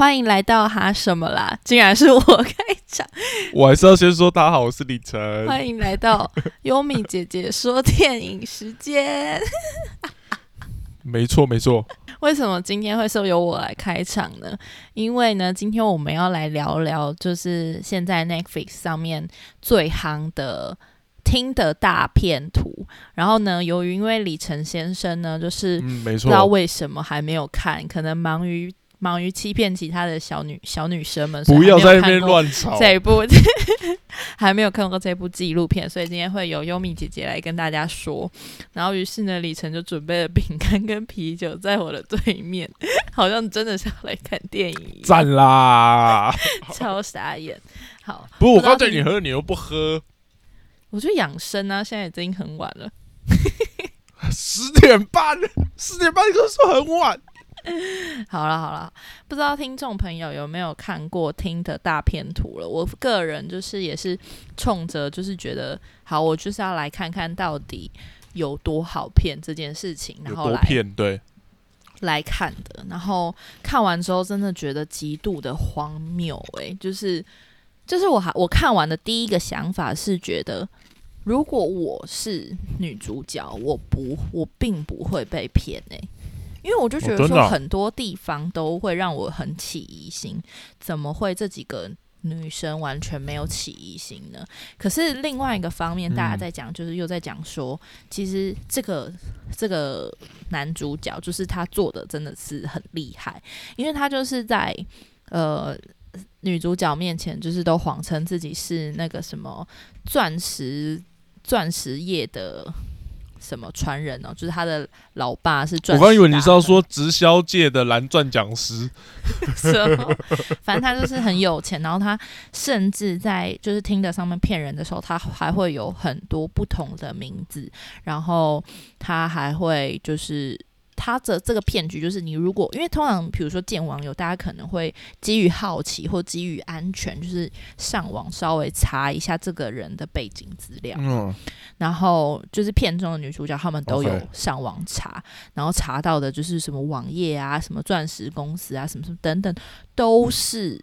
欢迎来到哈什么啦？竟然是我开场。我还是要先说，大家好，我是李晨。欢迎来到优米姐姐说电影时间。没错，没错。为什么今天会是由我来开场呢？因为呢，今天我们要来聊聊，就是现在 Netflix 上面最夯的听的大片图。然后呢，由于因为李晨先生呢，就是嗯，没不知道错。为什么还没有看，可能忙于忙于欺骗其他的小女小女生们，不要在那边乱吵。这一部 还没有看过这部纪录片，所以今天会由优米姐姐来跟大家说。然后于是呢，李晨就准备了饼干跟啤酒在我的对面，好像真的是要来看电影赞啦！超傻眼。好，不是我刚叫你喝，你又不喝。我就养生啊，现在已经很晚了。十点半，十点半，你跟我说很晚。好了好了，不知道听众朋友有没有看过听的大片图了？我个人就是也是冲着就是觉得好，我就是要来看看到底有多好骗这件事情，然后来骗？对，来看的。然后看完之后，真的觉得极度的荒谬、诶，就是就是我还我看完的第一个想法是觉得。如果我是女主角，我不，我并不会被骗诶、因为我就觉得说很多地方都会让我很起疑心，怎么会这几个女生完全没有起疑心呢？可是另外一个方面，大家嗯在讲，就是又在讲说，其实这个这个男主角就是他做的真的是很厉害，因为他就是在呃女主角面前，就是都谎称自己是那个什么钻石钻石业的。什么传人哦？就是他的老爸是钻石大亨。我刚以为你是要说直销界的蓝钻讲师。反正他就是很有钱，然后他甚至在就是听的上面骗人的时候，他还会有很多不同的名字，然后他还会就是。他的这个骗局就是，你如果因为通常比如说见网友，大家可能会基于好奇或基于安全，就是上网稍微查一下这个人的背景资料。嗯，然后就是片中的女主角，他们都有上网查然后查到的就是什么网页啊、什么钻石公司啊、什么什么等等，都是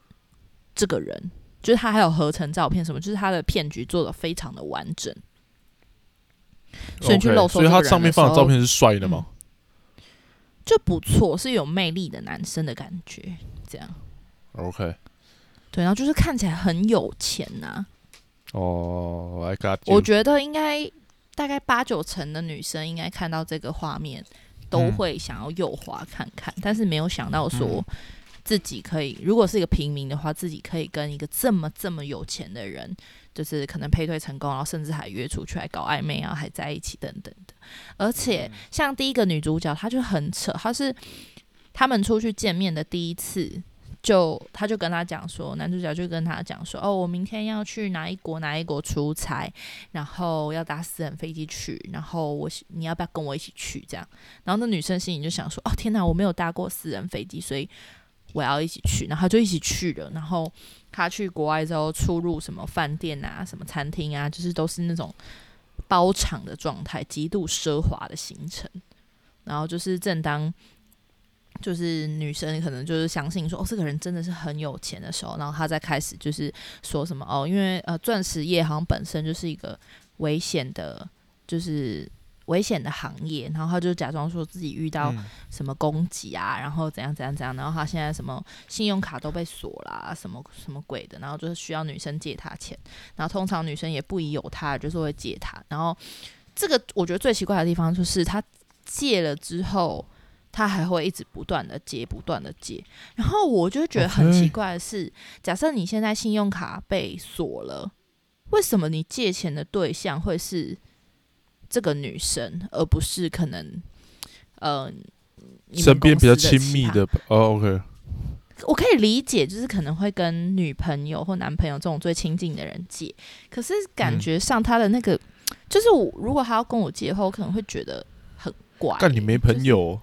这个人。就是他还有合成照片什么，就是他的骗局做的非常的完整。所以你去搜所以他上面放的照片是帅的吗？就不错，是有魅力的男生的感觉。这样 OK，对，然后就是看起来很有钱呐、哦，I got 我。觉得应该大概八九成的女生应该看到这个画面，都嗯会想要右滑看看，但是没有想到说嗯自己可以，如果是一个平民的话，自己可以跟一个这么这么有钱的人，就是可能配对成功，然后甚至还约出去还搞暧昧啊，还在一起等等的。而且像第一个女主角，她就很扯，她是他们出去见面的第一次。就他就跟他讲说，男主角就跟他讲说，哦，我明天要去哪一国哪一国出差，然后要搭私人飞机去，然后我你要不要跟我一起去？这样，然后那女生心里就想说，哦天哪，我没有搭过私人飞机，所以我要一起去，然后他就一起去了。然后他去国外之后，出入什么饭店啊、什么餐厅啊，就是都是那种包场的状态，极度奢华的行程。然后就是正当就是女生可能就是相信说哦，这个人真的是很有钱的时候，然后他再开始就是说什么哦，因为呃，钻石业好像本身就是一个危险的，就是危险的行业，然后他就假装说自己遇到嗯。什么攻击啊，然后怎样怎样怎样，然后他现在什么信用卡都被锁啦，什么什么鬼的，然后就是需要女生借他钱，然后通常女生也不疑有他，就是会借他，然后这个我觉得最奇怪的地方就是他借了之后。他还会一直不断的借，不断的借，然后我就觉得很奇怪的是假设你现在信用卡被锁了，为什么你借钱的对象会是这个女生，而不是可能呃身边比较亲密的哦，OK，我可以理解，就是可能会跟女朋友或男朋友这种最亲近的人借，可是感嗯觉上他的那个，就是我如果他要跟我借的话，我可能会觉得很怪。但你没朋友，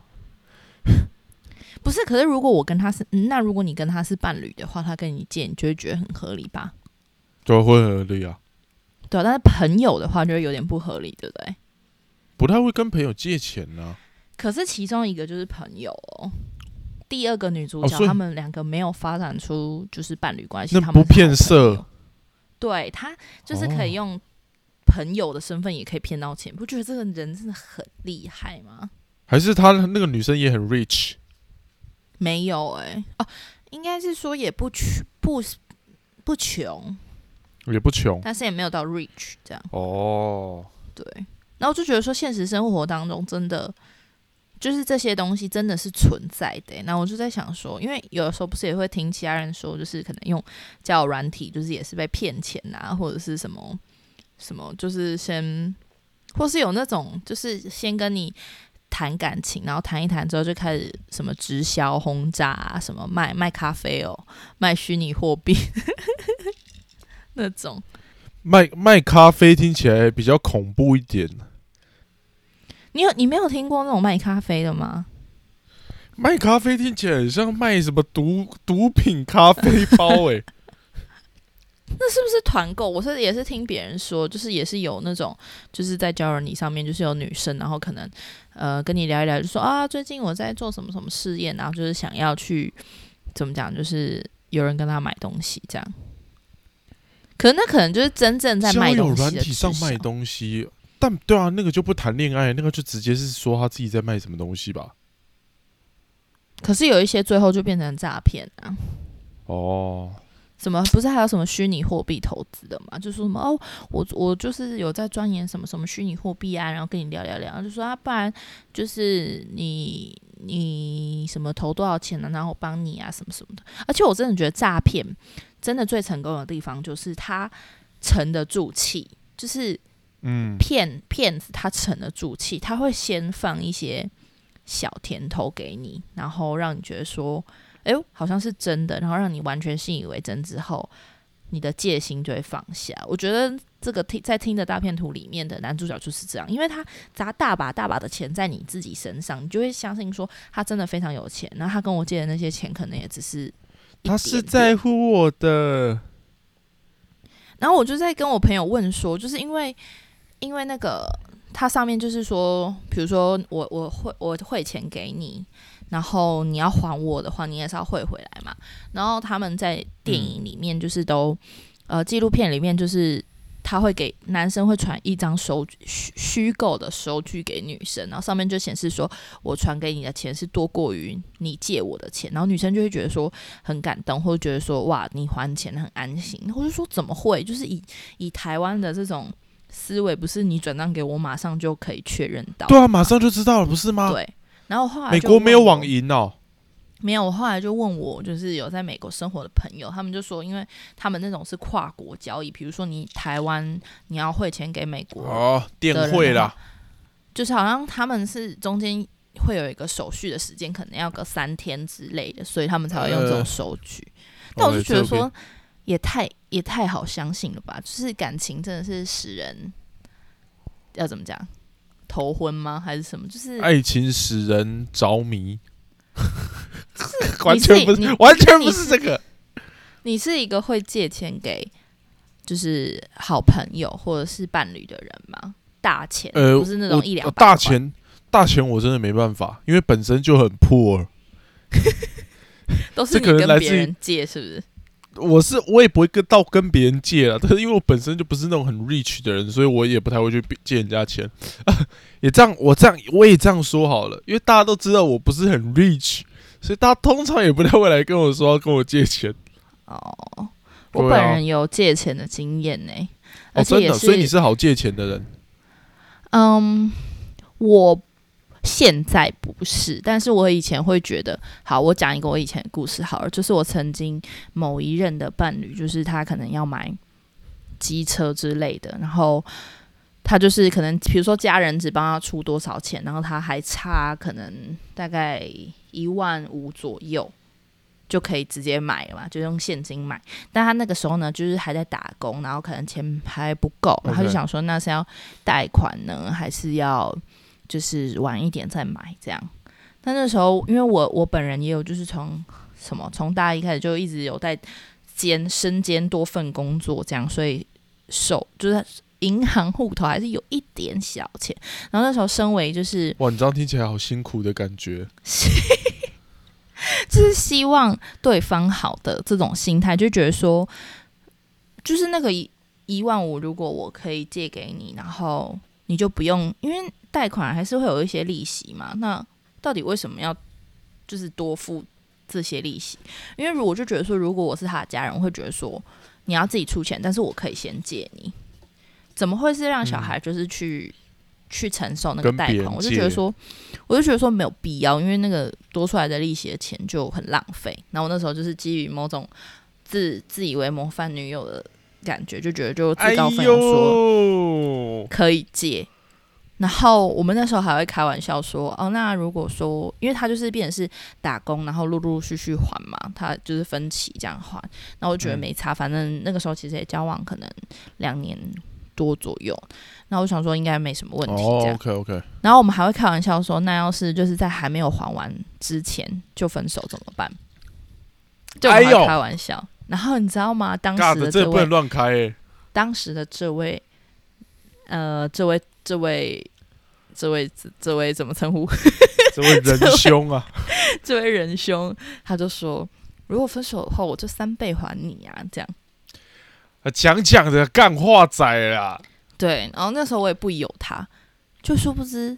不是？可是如果我跟他是，嗯那如果你跟他是伴侣的话，他跟你借，你就会觉得很合理吧？就会很合理啊，对啊，但是朋友的话就会有点不合理，对不对？不太会跟朋友借钱呢、可是其中一个就是朋友哦，第二个女主角，哦他们两个没有发展出就是伴侣关系，那不骗色。对他就是可以哦用朋友的身份也可以骗到钱，不觉得这个人真的很厉害吗？还是他那个女生也很 rich？没有哎、哦，应该是说也不穷不不穷，也不穷但是也没有到 rich 这样。哦。对，然后就觉得说现实生活当中真的就是这些东西真的是存在的欸、然后我就在想说，因为有的时候不是也会听其他人说，就是可能用交友软体，就是也是被骗钱啊，或者是什么什么，就是先或是有那种就是先跟你。谈感情，然后谈一谈之后就开始什么直销轰炸啊，什么卖卖咖啡哦，卖虚拟货币 那种。卖卖咖啡听起来比较恐怖一点。你有你没有听过那种卖咖啡的吗？卖咖啡听起来很像卖什么毒毒品咖啡包哎、那是不是团购？我是也是听别人说，就是也是有那种，就是在交友软体上面，就是有女生，然后可能呃跟你聊一聊，就说啊，最近我在做什么什么试验，然后就是想要去怎么讲，就是有人跟他买东西这样。可能那可能就是真正在卖东西软体上卖东西，但对啊，那个就不谈恋爱，那个就直接是说他自己在卖什么东西吧。可是有一些最后就变成诈骗啊。哦，什么不是还有什么虚拟货币投资的嘛？就说什么哦，我我就是有在钻研什么什么虚拟货币啊，然后跟你聊聊聊，就说啊，不然就是你你什么投多少钱呢、然后我帮你啊，什么什么的。而且我真的觉得诈骗真的最成功的地方就是他沉得住气，就是嗯，骗骗子他沉得住气，他会先放一些小甜头给你，然后让你觉得说，哎呦，好像是真的，然后让你完全信以为真之后，你的戒心就会放下。我觉得这个听在听的大片图里面的男主角就是这样，因为他砸大把大把的钱在你自己身上，你就会相信说他真的非常有钱，然后他跟我借的那些钱可能也只是一他是在乎我的。然后我就在跟我朋友问说，就是因为因为那个他上面就是说，比如说我我汇我汇钱给你，然后你要还我的话，你也是要汇回来嘛。然后他们在电影里面就是都、呃纪录片里面就是。他会给男生会传一张收据虚虚构的收据给女生，然后上面就显示说我传给你的钱是多过于你借我的钱，然后女生就会觉得说很感动，或者觉得说哇你还钱很安心，或者说怎么会就是以以台湾的这种思维，不是你转账给我马上就可以确认到，对啊，马上就知道了，不是吗？对。然后后来美国没有网银哦。没有，我后来就问我，就是有在美国生活的朋友，他们就说，因为他们那种是跨国交易，比如说你台湾你要汇钱给美国，哦，电汇啦，就是好像他们是中间会有一个手续的时间，可能要个三天之类的，所以他们才会用这种呃收据。但我就觉得说，也太也太好相信了吧？就是感情真的是使人要怎么讲，头婚吗？还是什么？就是爱情使人着迷，你完全不你是，完全不是是这个。你是一个会借钱给就是好朋友或者是伴侣的人吗？大钱，呃，不是那种一两呃大钱，大钱我真的没办法，因为本身就很 poor。都是这你跟别人借，是不是？我是我也不会跟到跟别人借了，但是因为我本身就不是那种很 rich 的人，所以我也不太会去借人家钱。也这样，我这样我也这样说好了，因为大家都知道我不是很 rich，所以大家通常也不太会来跟我说要跟我借钱。哦，我本人有借钱的经验呢、哦，而且也真的，所以你是好借钱的人。嗯，我现在不是，但是我以前会觉得，好，我讲一个我以前的故事好了，就是我曾经某一任的伴侣，就是他可能要买机车之类的，然后他就是可能比如说家人只帮他出多少钱，然后他还差可能大概一万五左右。就可以直接买了嘛，就用现金买。但他那个时候呢，就是还在打工，然后可能钱还不够，然后就想说，那是要贷款呢，还是要就是晚一点再买这样？但那时候，因为我我本人也有，就是从什么从大一开始就一直有在兼身兼多份工作，这样，所以手就是银行户头还是有一点小钱。然后那时候身为就是哇，你这样听起来好辛苦的感觉。就是希望对方好的这种心态，就觉得说，就是那个一一万五，如果我可以借给你，然后你就不用，因为贷款还是会有一些利息嘛。那到底为什么要就是多付这些利息？因为如我就觉得说，如果我是他的家人，我会觉得说，你要自己出钱，但是我可以先借你，怎么会是让小孩就是去？去承受那个贷款，我就觉得说，我就觉得说没有必要，因为那个多出来的利息的钱就很浪费。然后我那时候就是基于某种自自以为模范女友的感觉，就觉得就自告奋勇说可以借。然后我们那时候还会开玩笑说，哦，那如果说，因为他就是变成是打工，然后陆陆续续还嘛，他就是分期这样还。那我觉得没差，反正那个时候其实也交往可能两年。多左右，那我想说应该没什么问题。哦，OK OK。然后我们还会开玩笑说，那要是就是在还没有还完之前就分手怎么办？就开开玩笑。然后你知道吗？当时的这位不能乱开。当时的这位，呃，这位这位这位这位怎么称呼？这位仁兄啊，这位仁兄，他就说，如果分手的话，我就三倍还你啊，这样。讲讲的干话仔啦，对，然后那时候我也不有他，就殊不知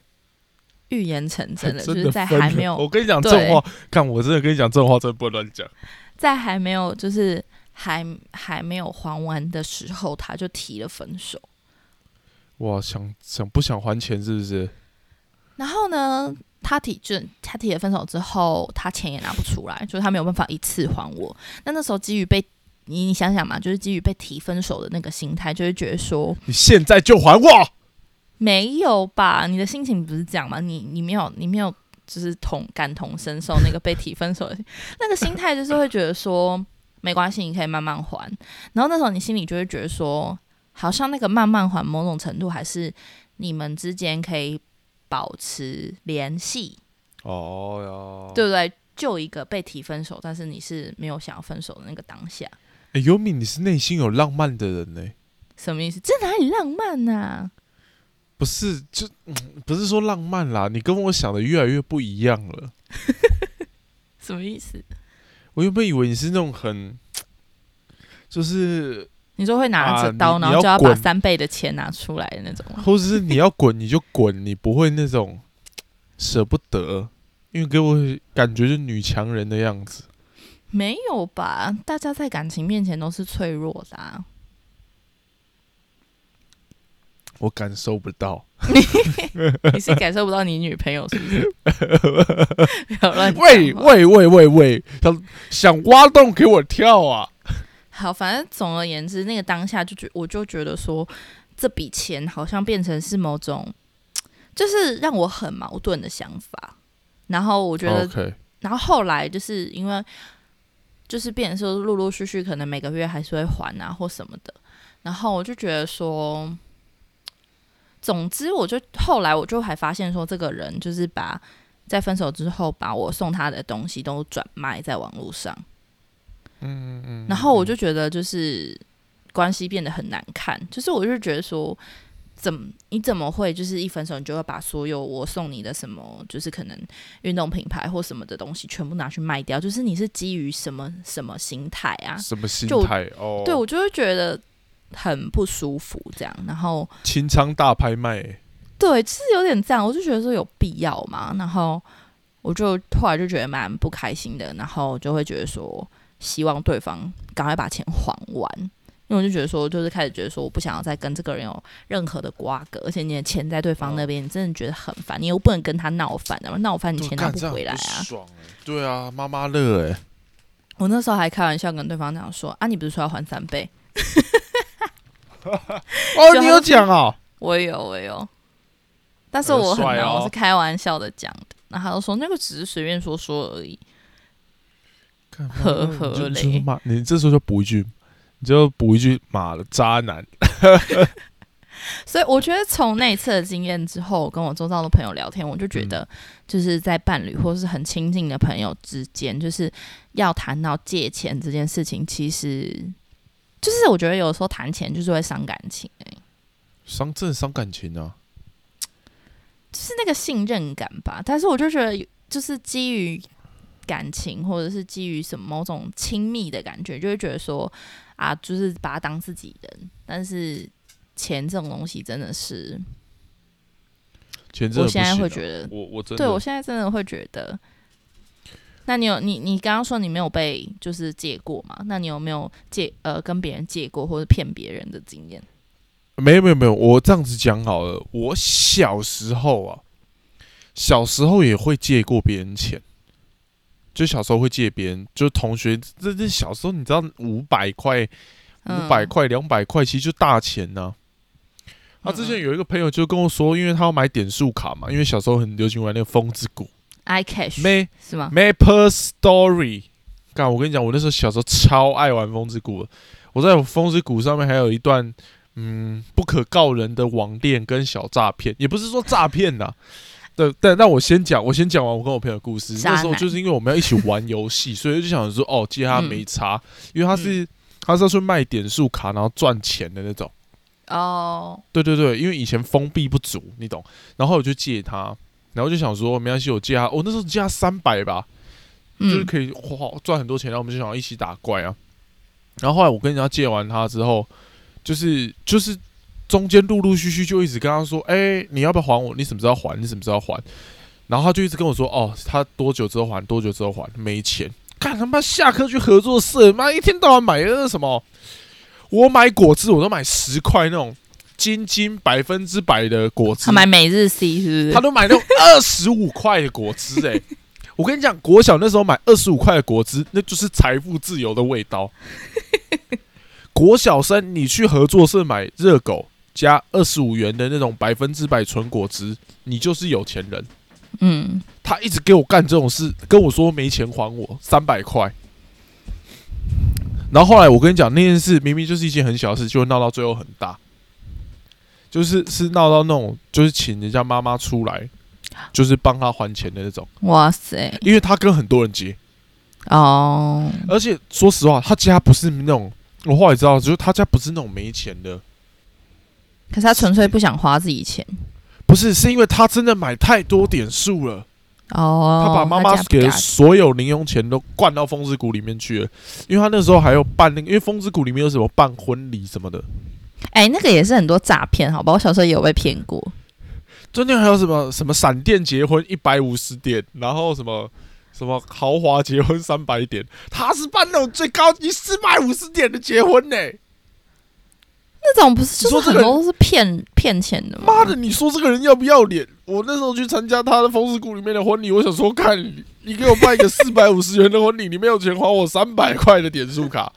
预言成真了，就是在还没有我跟你讲这种话，看我真的跟你讲这种话，真的不能乱讲。在还没有就是还还没有还完的时候，他就提了分手。哇，想想不想还钱是不是？然后呢，他提就他提了分手之后，他钱也拿不出来，就是他没有办法一次还我。那那时候基于被你你想想嘛，就是基于被提分手的那个心态，就会觉得说，你现在就还我？没有吧？你的心情不是这样吗？你你没有你没有，就是同感同身受那个被提分手的 那个心态，就是会觉得说，没关系，你可以慢慢还。然后那时候你心里就会觉得说，好像那个慢慢还，某种程度还是你们之间可以保持联系。哦哟，对不对？就一个被提分手，但是你是没有想要分手的那个当下。哎尤米，你是内心有浪漫的人呢？什么意思？这哪里浪漫呢？不是，就 不是说浪漫啦。你跟我想的越来越不一样了。什么意思？我原本以为你是那种很，就是你说会拿着刀，然后就要把三倍的钱拿出来的那种，或者是你要滚你就滚，你不会那种 舍不得，因为给我感觉是女强人的样子。没有吧？大家在感情面前都是脆弱的。我感受不到。你是感受不到你女朋友是不是？喂喂喂喂喂，想想挖洞给我跳啊！好，反正总而言之，那个当下就觉，我就觉得说，这笔钱好像变成是某种，就是让我很矛盾的想法。然后我觉得，然后后来就是因为。就是变成说陆陆续续可能每个月还是会还啊或什么的，然后我就觉得说，总之我就后来我就还发现说，这个人就是把在分手之后把我送他的东西都转卖在网络上，嗯嗯，然后我就觉得就是关系变得很难看，就是我就觉得说。怎么？你怎么会就是一分手，你就会把所有我送你的什么，就是可能运动品牌或什么的东西，全部拿去卖掉？就是你是基于什么什么心态啊？什么心态？哦，对我就会觉得很不舒服，这样。然后清仓大拍卖，对，其实有点这样，我就觉得说有必要嘛。然后我就后来就觉得蛮不开心的，然后就会觉得说，希望对方赶快把钱还完。因为我就觉得说，就是开始觉得说，我不想要再跟这个人有任何的瓜葛，而且你的钱在对方那边，你真的觉得很烦，你又不能跟他闹翻，然后闹翻你钱拿不回来啊！爽对啊，妈妈乐哎！我那时候还开玩笑跟对方这样说啊，你不是说要还三倍？哦，你有讲啊？我有，我有，但是我很难我是开玩笑的讲的，然后他就说那个只是随便说说而已，呵呵嘞！你这时候就补一句。你就补一句“妈的渣男”，所以我觉得从那一次的经验之后，跟我周遭的朋友聊天，我就觉得，就是在伴侣或是很亲近的朋友之间，就是要谈到借钱这件事情，其实就是我觉得有时候谈钱就是会伤感情，哎，伤正伤感情啊，就是那个信任感吧。但是我就觉得，就是基于感情，或者是基于什么某种亲密的感觉，就会觉得说啊，就是把他当自己人。但是钱这种东西真的是，钱真的不我现在会觉得，我我真的对我现在真的会觉得。那你有你你刚刚说你没有被就是借过嘛？那你有没有借呃跟别人借过或者骗别人的经验？没有没有没有，我这样子讲好了。我小时候啊，小时候也会借过别人钱，就小时候会借别人，就同学，这这小时候你知道五百块、五百嗯块、两百块，其实就大钱呐、他、之前有一个朋友就跟我说，因为他要买点数卡嘛，因为小时候很流行玩那个风之谷，iCash，May 是吗？Maple Story。干，我跟你讲，我那时候小时候超爱玩风之谷，我在我风之谷上面还有一段嗯不可告人的网恋跟小诈骗，也不是说诈骗呐。对，但那我先讲，我先讲完我跟我朋友的故事。那时候就是因为我们要一起玩游戏，所以就想说，哦，借他嗯没差，因为他是、他是要去卖点数卡，然后赚钱的那种。哦，对对对，因为以前封闭不足，你懂。然后我就借他，然后就想说没关系，我借他，我、那时候借他三百吧，就是嗯可以花赚很多钱，然后我们就想要一起打怪啊。然后后来我跟人家借完他之后，就是就是中间陆陆续续就一直跟他说，哎、你要不要还我？你什么时候还？你什么时候还？然后他就一直跟我说，哦，他多久之后还？多久之后还？没钱。干他妈下课去合作社，妈一天到晚买的那什么？我买果汁我都买十块那种金金百分之百的果汁他，买每日 C 是不是？他都买那种二十五块的果汁哎、我跟你讲，国小那时候买二十五块的果汁，那就是财富自由的味道。国小生，你去合作社买热狗加二十五元的那种百分之百纯果汁，你就是有钱人。嗯，他一直给我干这种事，跟我说没钱还我三百块。然后后来我跟你讲那件事，明明就是一件很小的事，就闹到最后很大，就是是闹到那种，就是请人家妈妈出来，就是帮他还钱的那种，哇塞，因为他跟很多人借，哦，而且说实话，他家不是那种，我后来知道，就是他家不是那种没钱的，可是他纯粹不想花自己钱。不是，是因为他真的买太多点数了。哦，他把妈妈给所有零用钱都灌到风之谷里面去了，因为他那时候还有办那个，因为风之谷里面有什么办婚礼什么的，哎、那个也是很多诈骗，好吧？我小时候也有被骗过。中间还有什么什么闪电结婚一百五十点，然后什么什么豪华结婚三百点，他是办那种最高级四百五十点的结婚呢、那种不是就是很多都是骗骗钱的吗？妈的，你说这个人要不要脸？我那时候去参加他的风之谷里面的婚礼，我想说，看你你给我办一个四百五十 元的婚礼，你没有钱还我三百块的点数卡。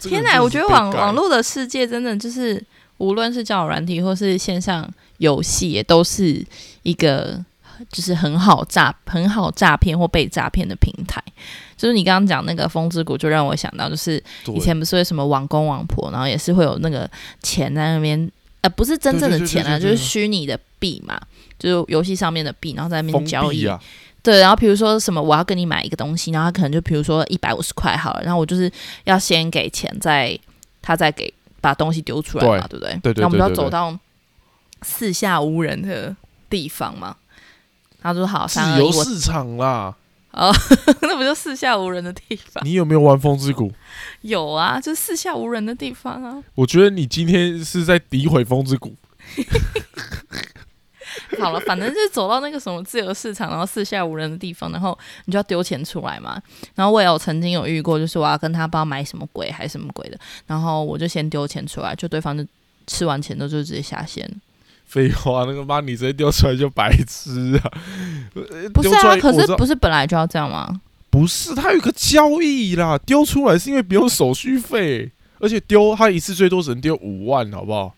天哪，我觉得网网络的世界真的就是，无论是交友软体或是线上游戏，也都是一个就是很好诈、很好诈骗或被诈骗的平台。就是你刚刚讲那个风之谷，就让我想到，就是以前不是为什么网公网婆，然后也是会有那个钱在那边，呃，不是真正的钱啊，就是虚拟的币嘛，就是游戏上面的币，然后在那边交易。啊，对，然后比如说什么，我要跟你买一个东西，然后他可能就比如说一百五十块好了，然后我就是要先给钱，再他再给把东西丢出来嘛，对不对？对对然后我们就要走到四下无人的地方嘛。他说好，自由市场啦。哦 那不就四下无人的地方？你有没有玩风之谷？有啊，就四下无人的地方啊。我觉得你今天是在诋毁风之谷。好了，反正就是走到那个什么自由市场，然后四下无人的地方，然后你就要丢钱出来嘛。然后我也有曾经有遇过，就是我要跟他不知道买什么鬼还是什么鬼的，然后我就先丢钱出来，就对方就吃完钱之后就直接下线。废话，那个妈你直接丢出来就白痴啊！呃 不是啊，可是不是本来就要这样吗？不是，它有个交易啦，丢出来是因为不用手续费，而且丢它一次最多只能丢五万，好不好？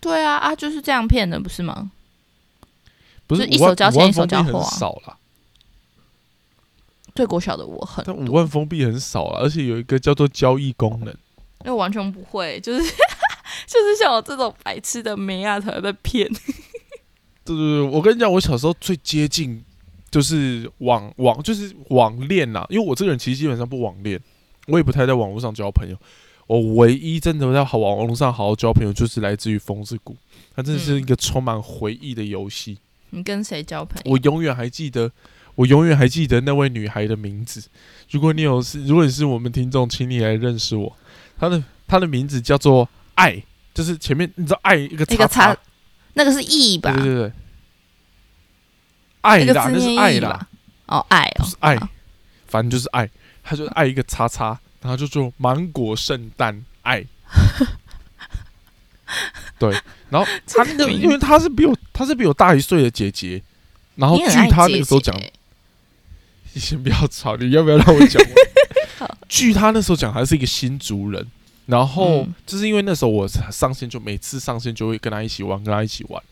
对啊，啊就是这样骗的，不是吗？不是一手交钱一手交货啊少啦，对国小的我很但五，万封闭很少啦，而且有一个叫做交易功能。那我完全不会，就是就是像我这种白痴的妹啊才会被骗。对对对，我跟你讲，我小时候最接近就是网网就是网恋呐，因为我这个人其实基本上不网恋，我也不太在网络上交朋友。我唯一真的在好网络上好好交朋友，就是来自于风之谷，它真的是一个充满回忆的游戏。你跟谁交朋友？我永远还记得，我永远还记得那位女孩的名字。如果你有是，如果你是我们听众，请你来认识我。她的她的名字叫做爱，就是前面你知道爱一个一个叉叉，那个是 E 吧？对对对，爱那个啦，那是爱 E 啦吧，？哦，爱哦，是爱，反正就是爱，他就爱一个叉叉，然后就做芒果圣诞爱。对，然后 他那个，因为他是比我，他是比我大一岁的姐姐，然后据他那个时候讲，你先不要吵，你要不要让我讲 好？据他那时候讲，他是一个新族人，然后嗯。就是因为那时候我上线就每次上线就会跟他一起玩，跟他一起玩，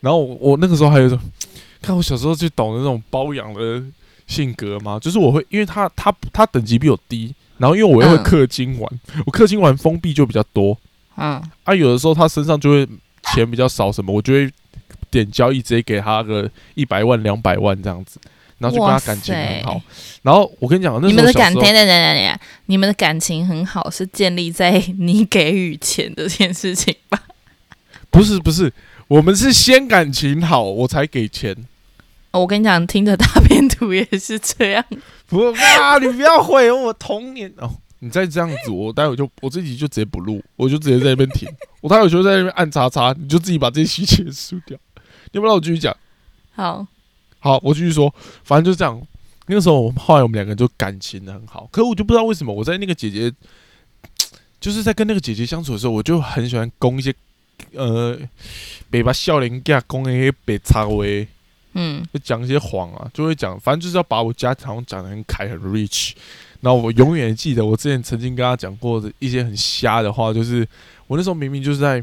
然后我我那个时候还有一种，看我小时候就懂得那种包养的性格嘛，就是我会因为他他他等级比我低，然后因为我又会嗯氪金玩，我氪金玩封闭就比较多。嗯，啊，有的时候他身上就会钱比较少什么，我就会点交易直接给他个一百万两百万这样子。然后就跟他感情很好，然后我跟你讲，那你们的感，时候小时候等等等你们的感情很好，是建立在你给予钱这件事情吧？不是不是，我们是先感情好我才给钱。哦我跟你讲，听着大片图也是这样。不啊，你不要毁我童年哦！你再这样子，我待会就我自己就直接不录，我就直接在那边停。我待会就在那边按叉叉，你就自己把这些细节输掉。要不然我继续讲。好，好，我继续说，反正就是这样。那个时候，我们后来我们两个就感情很好，可我就不知道为什么，我在那个姐姐，就是在跟那个姐姐相处的时候，我就很喜欢攻一些呃，北把笑脸给攻那些北插威，嗯，就讲一些谎啊，就会讲，反正就是要把我家好像讲的很开很 rich。然后我永远记得我之前曾经跟他讲过的一些很瞎的话，就是我那时候明明就是在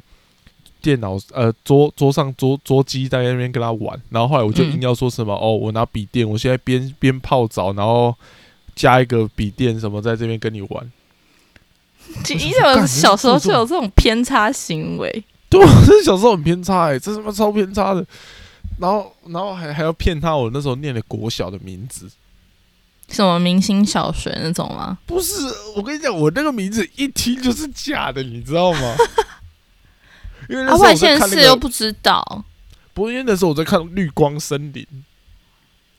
电脑呃桌桌上桌桌机在那边跟他玩，然后后来我就嗯硬要说什么、哦，我拿笔电，我现在边边泡澡，然后加一个笔电什么在这边跟你玩。你怎么小时候就有这种偏差行为。对，我这小时候很偏差哎、这他妈超偏差的。然后然后还还要骗他我那时候念的国小的名字。什么明星小学那种吗？不是，我跟你讲，我那个名字一听就是假的，你知道吗？因为那啊，时候我在外县看那个，市又不知道。不是因为那时候我在看《绿光森林》，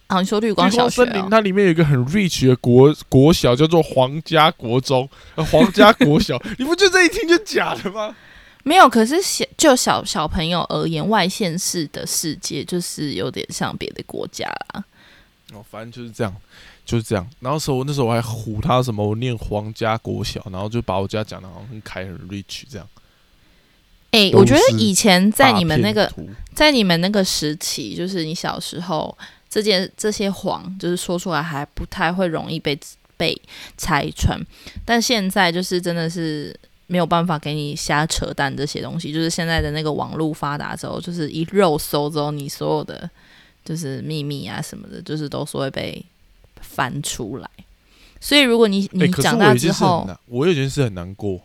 啊，你说绿绿光小学、光森林哦？它里面有一个很 rich 的国国小，叫做皇家国中、呃 皇家国小，你不觉得这一听就假的吗？没有，可是小就小小朋友而言，外县市的世界就是有点像别的国家啦。哦，反正就是这样，就是这样。然后时候那时候我还唬他什么，我念皇家国小，然后就把我家讲的好像很开很 rich 这样。哎、都我觉得以前在你们那个在你们那个时期，就是你小时候这件这些谎，就是说出来还不太会容易被被拆穿，但现在就是真的是没有办法给你瞎扯淡这些东西，就是现在的那个网络发达之后，就是一肉搜之后，你所有的就是秘密啊什么的，就是都是会被翻出来。所以如果你哎、你长大之后，难，我有一件事很难过。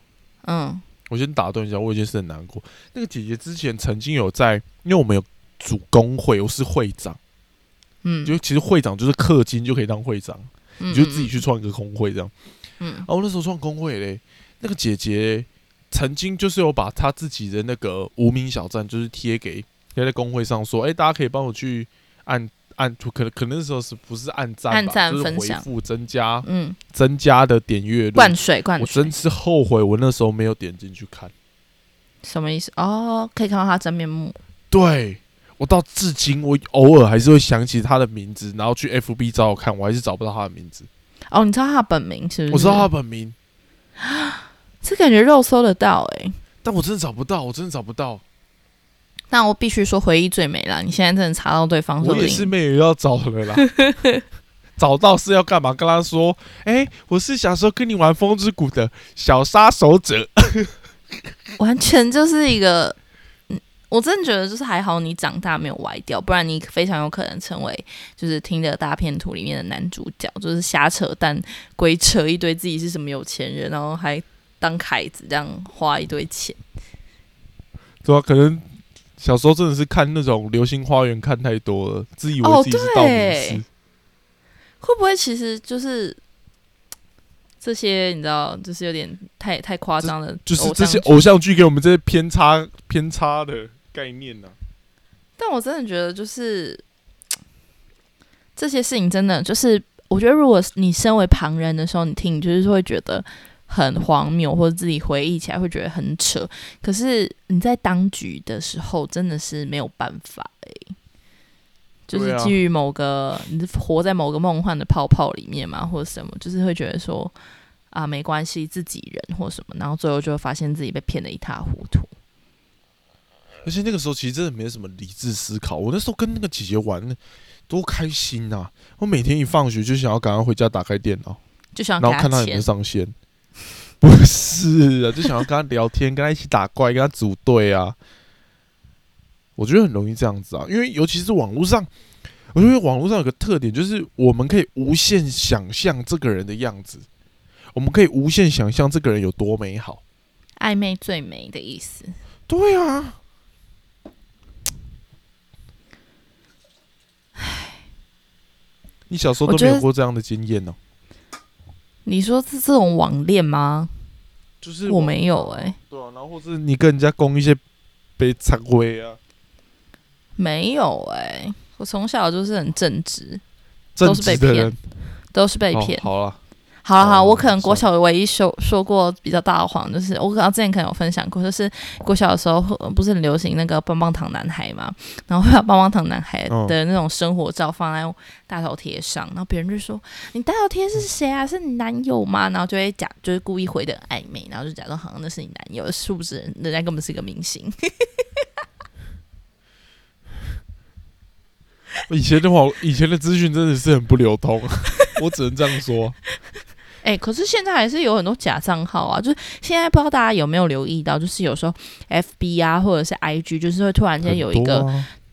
嗯我先打断一下，我有一件事很难过。那个姐姐之前曾经有在，因为我们有组工会，我是会长，嗯，就其实会长就是氪金就可以当会长，嗯你就自己去创一个工会这样。嗯然后我那时候创工会嘞，那个姐姐曾经就是有把她自己的那个无名小站，就是贴给贴在工会上说，哎、大家可以帮我去按按，可能可能那时候是不是按赞，按赞就是分享回复增加嗯增加的点阅率。灌水灌水我真是后悔，我那时候没有点进去看。什么意思？哦，可以看到他真面目。对我到至今，我偶尔还是会想起他的名字，然后去 FB 找我看，我还是找不到他的名字。哦，你知道他的本名是不是？我知道他本名，这感觉肉搜得到哎、但我真的找不到，我真的找不到。那我必须说回忆最美啦！你现在真的查到对方我也是没有要找了啦。找到是要干嘛？跟他说，哎、我是小时候跟你玩风之谷的小杀手者。完全就是一个，嗯，我真的觉得就是还好你长大没有歪掉，不然你非常有可能成为就是听的大片图里面的男主角，就是瞎扯淡，鬼扯一堆自己是什么有钱人，然后还当凯子这样花一堆钱。对啊，可能小时候真的是看那种《流星花园》看太多了，自以为哦自己是道明对。寺。会不会其实就是 这些你知道，就是有点太太夸张了，就是这些偶像剧给我们这些偏差偏差的概念呢、但我真的觉得就是 这些事情真的就是，我觉得如果你身为旁人的时候，你听，你就是会觉得很荒谬，或者自己回忆起来会觉得很扯。可是你在当局的时候，真的是没有办法诶，就是基于某个你活在某个梦幻的泡泡里面嘛，或者什么，就是会觉得说啊，没关系，自己人或什么，然后最后就会发现自己被骗得一塌糊涂。而且那个时候其实真的没什么理智思考。我那时候跟那个姐姐玩，多开心呐！我每天一放学就想要赶快回家打开电脑，就想然后看他有没有上线。不是啊，就想要跟他聊天，跟他一起打怪，跟他组队啊。我觉得很容易这样子啊，因为尤其是网络上，我觉得网络上有个特点，就是我们可以无限想象这个人的样子，我们可以无限想象这个人有多美好，暧昧最美的意思。对啊。你小时候都没有过这样的经验呢？你说是这种网恋吗？就是我没有哎。对啊，然后或是你跟人家攻一些被插灰啊？没有哎，我从小就是很正直，都是被骗，都是被骗。好了。好了好，我可能国小唯一说说过比较大的谎，就是我可能之前可能有分享过，就是国小的时候不是很流行那个棒棒糖男孩嘛，然后会把棒棒糖男孩的那种生活照放在大头贴上，然后别人就说你大头贴是谁啊？是你男友吗？然后就会假就是故意回的暧昧，然后就假装好像那是你男友，是不是人家根本是一个明星。以前的话，以前的资讯真的是很不流通，我只能这样说。哎，可是现在还是有很多假账号啊！就是现在不知道大家有没有留意到，就是有时候 F B 啊，或者是 I G，就是会突然间有一个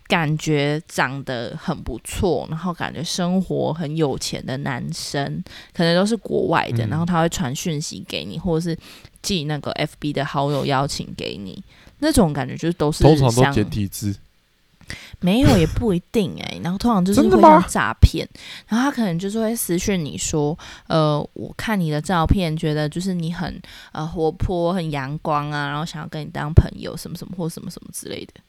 感觉长得很不错，然后感觉生活很有钱的男生，可能都是国外的，然后他会传讯息给你，或者是寄那个 F B 的好友邀请给你，那种感觉就是都是通常都简体字。没有也不一定哎，然后通常就是会像诈骗，然后他可能就是会私讯你说，呃，我看你的照片，觉得就是你很呃活泼、很阳光啊，然后想要跟你当朋友，什么什么或什么什么之类的。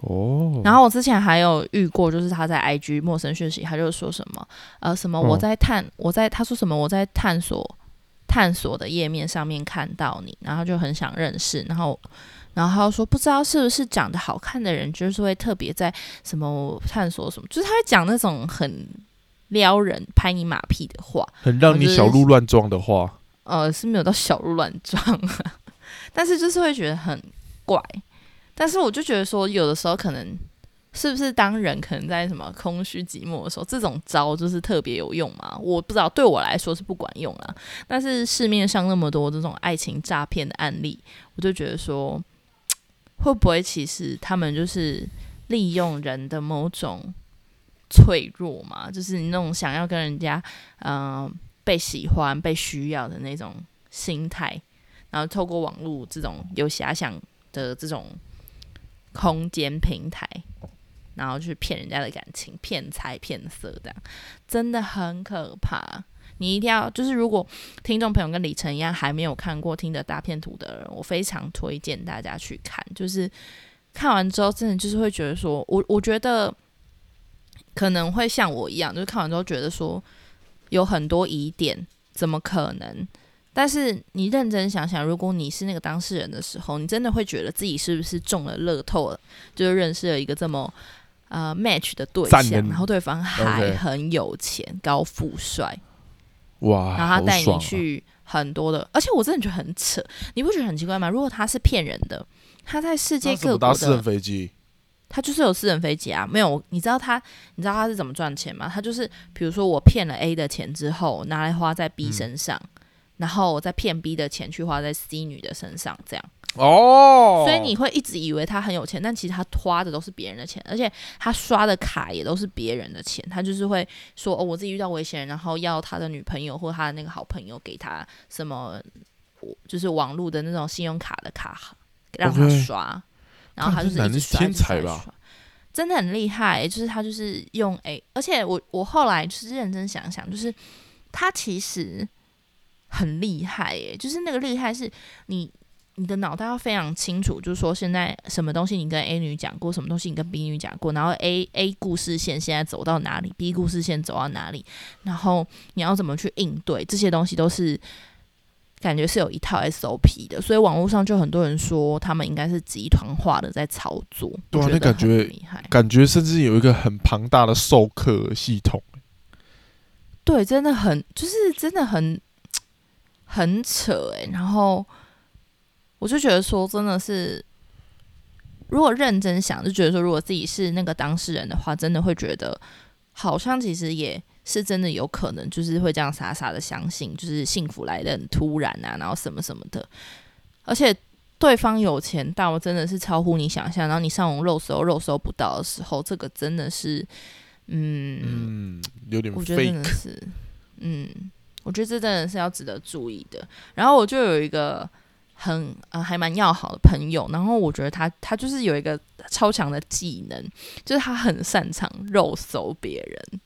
哦。然后我之前还有遇过，就是他在 IG 陌生讯息，他就说什么呃什么我在探我在他说什么我在探索探索的页面上面看到你，然后就很想认识，然后。然后他说：“不知道是不是长得好看的人，就是会特别在什么探索什么，就是他会讲那种很撩人、拍你马屁的话，很让你小鹿乱撞的话。呃，是没有到小鹿乱撞，但是就是会觉得很怪。但是我就觉得说，有的时候可能是不是当人可能在什么空虚寂寞的时候，这种招就是特别有用嘛？我不知道，对我来说是不管用啊。但是市面上那么多这种爱情诈骗的案例，我就觉得说。”会不会其实他们就是利用人的某种脆弱嘛？就是你那种想要跟人家嗯被喜欢、被需要的那种心态，然后透过网络这种有遐想的这种空间平台，然后去骗人家的感情、骗财骗色，这样真的很可怕。你一定要就是，如果听众朋友跟李晨一样还没有看过《听的大片图》的人，我非常推荐大家去看。就是看完之后，真的就是会觉得说，我我觉得可能会像我一样，就是看完之后觉得说有很多疑点，怎么可能？但是你认真想想，如果你是那个当事人的时候，你真的会觉得自己是不是中了乐透了？就是认识了一个这么呃 match 的对象，然后对方还很有钱、高富帅。哇！然后他带你去很多的，而且我真的觉得很扯，你不觉得很奇怪吗？如果他是骗人的，他在世界各国的私人飞机，他就是有私人飞机啊。没有，你知道他，你知道他是怎么赚钱吗？他就是比如说我骗了 A 的钱之后，拿来花在 B 身上，然后我再骗 B 的钱去花在 C 女的身上，这样。哦，所以你会一直以为他很有钱，但其实他花的都是别人的钱，而且他刷的卡也都是别人的钱。他就是会说：“哦，我自己遇到危险人，然后要他的女朋友或他的那个好朋友给他什么，就是网络的那种信用卡的卡让他刷，然后他就是一直刷，天才吧？真的很厉害。就是他就是用诶，而且我我后来就是认真想想，就是他其实很厉害诶，就是那个厉害是你。你的脑袋要非常清楚，就是说现在什么东西你跟 A 女讲过，什么东西你跟 B 女讲过，然后 A A 故事线现在走到哪里，B 故事线走到哪里，然后你要怎么去应对，这些东西都是感觉是有一套 SOP 的，所以网络上就很多人说他们应该是集团化的在操作，对啊那感觉很厉害。感觉甚至有一个很庞大的授课系统。对，真的很，就是真的很很扯诶、然后我就觉得说，真的是，如果认真想，就觉得说，如果自己是那个当事人的话，真的会觉得，好像其实也是真的有可能，就是会这样傻傻的相信，就是幸福来的很突然啊，然后什么什么的，而且。对方有钱到真的是超乎你想象，然后你上网肉搜肉搜不到的时候，这个真的是，嗯嗯，有点我觉得真的。是，嗯，我觉得这真的是要值得注意的。然后我就有一个很呃还蛮要好的朋友，然后我觉得他他就是有一个超强的技能，就是他很擅长肉搜别人，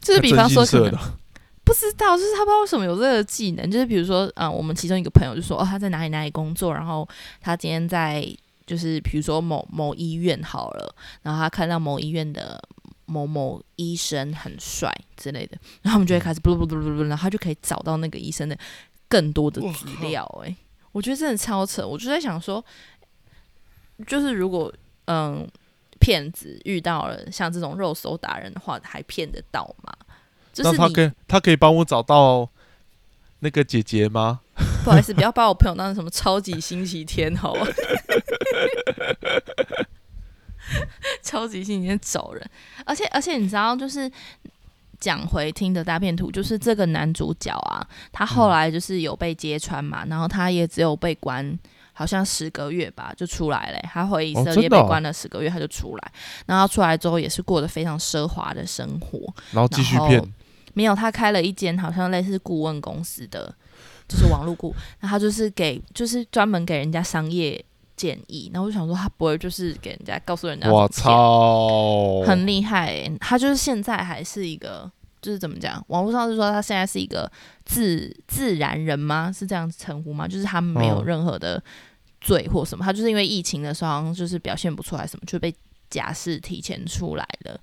就是比方说可能真心社的，不知道，就是他不知道为什么有这个技能，就是比如说，啊、我们其中一个朋友就说，哦，他在哪里哪里工作，然后他今天在就是比如说某某医院好了，然后他看到某医院的某某医生很帅之类的，然后我们就会开始不不不不不，然后他就可以找到那个医生的更多的资料、欸，诶，我觉得真的超扯，我就在想说，就是如果嗯。骗子遇到了像这种肉搜达人的话，还骗得到吗？就是那他可以他可以帮我找到那个姐姐吗？不好意思，不要把我朋友当成什么超级星期天好吗？超级星期天找人，而且而且你知道，就是讲回听的大片图，就是这个男主角啊，他后来就是有被揭穿嘛，然后他也只有被关。好像十个月吧，就出来了欸、他回以色列被关了十个月，他就出来。然后出来之后也是过得非常奢华的生活，然后继续骗，没有，他开了一间好像类似顾问公司的，就是网络顾，那他就是给就是专门给人家商业建议。然后我就想说，他不会就是给人家告诉人家我操，很厉害、欸。他就是现在还是一个，就是怎么讲？网络上是说他现在是一个自自然人吗？是这样称呼吗？就是他没有哦任何的罪或什么，他就是因为疫情的时候好像就是表现不出来什么，就被假释提前出来了。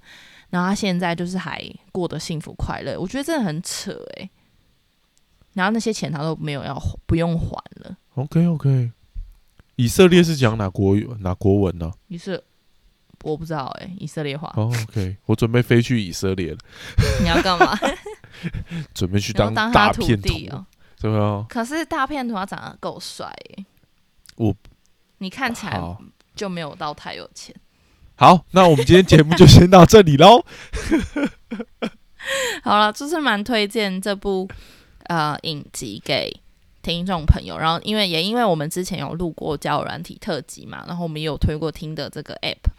然后他现在就是还过得幸福快乐，我觉得真的很扯诶、然后那些钱他都没有要不用还了，OK OK，以色列是讲哪国语哪国文呢、于是我不知道诶、以色列话哦 OK，我准备飞去以色列了，你要干嘛？准备去当大片头，弟哦。对吧？可是大片图他长得够帅诶、我你看起来，就没有到太有钱。好，那我们今天节目就先到这里喽。好了，就是蛮推荐这部呃影集给听众朋友。然后因为也因为我们之前有录过交友软体特辑嘛，然后我们也有推过听的这个 app，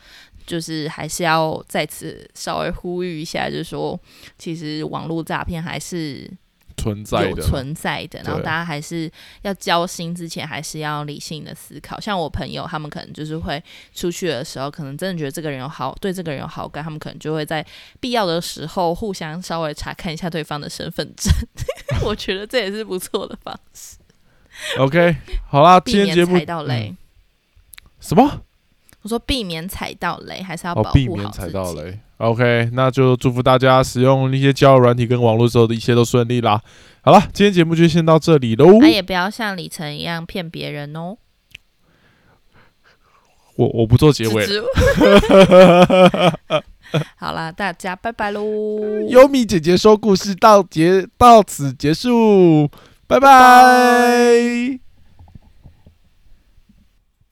就是还是要再次稍微呼吁一下，就是说其实网络诈骗还是存在的啦，存在的，然后对大家还是要交心之前，还是要理性的思考。像我朋友，他们可能就是会出去的时候，可能真的觉得这个人有好，对这个人有好感，他们可能就会在必要的时候互相稍微查看一下对方的身份证。我觉得这也是不错的方式，OK，好啦，避今天节目踩到雷。嗯什么？我说避免踩到雷，还是要避免踩。到雷。OK，那就祝福大家使用那些交友软体跟网络时候的一切都顺利啦。好了，今天节目就先到这里喽。那、也不要像李晨一样骗别人哦。我我不做结尾 好啦，大家拜拜喽。优米姐姐说故事到结到此结束，拜拜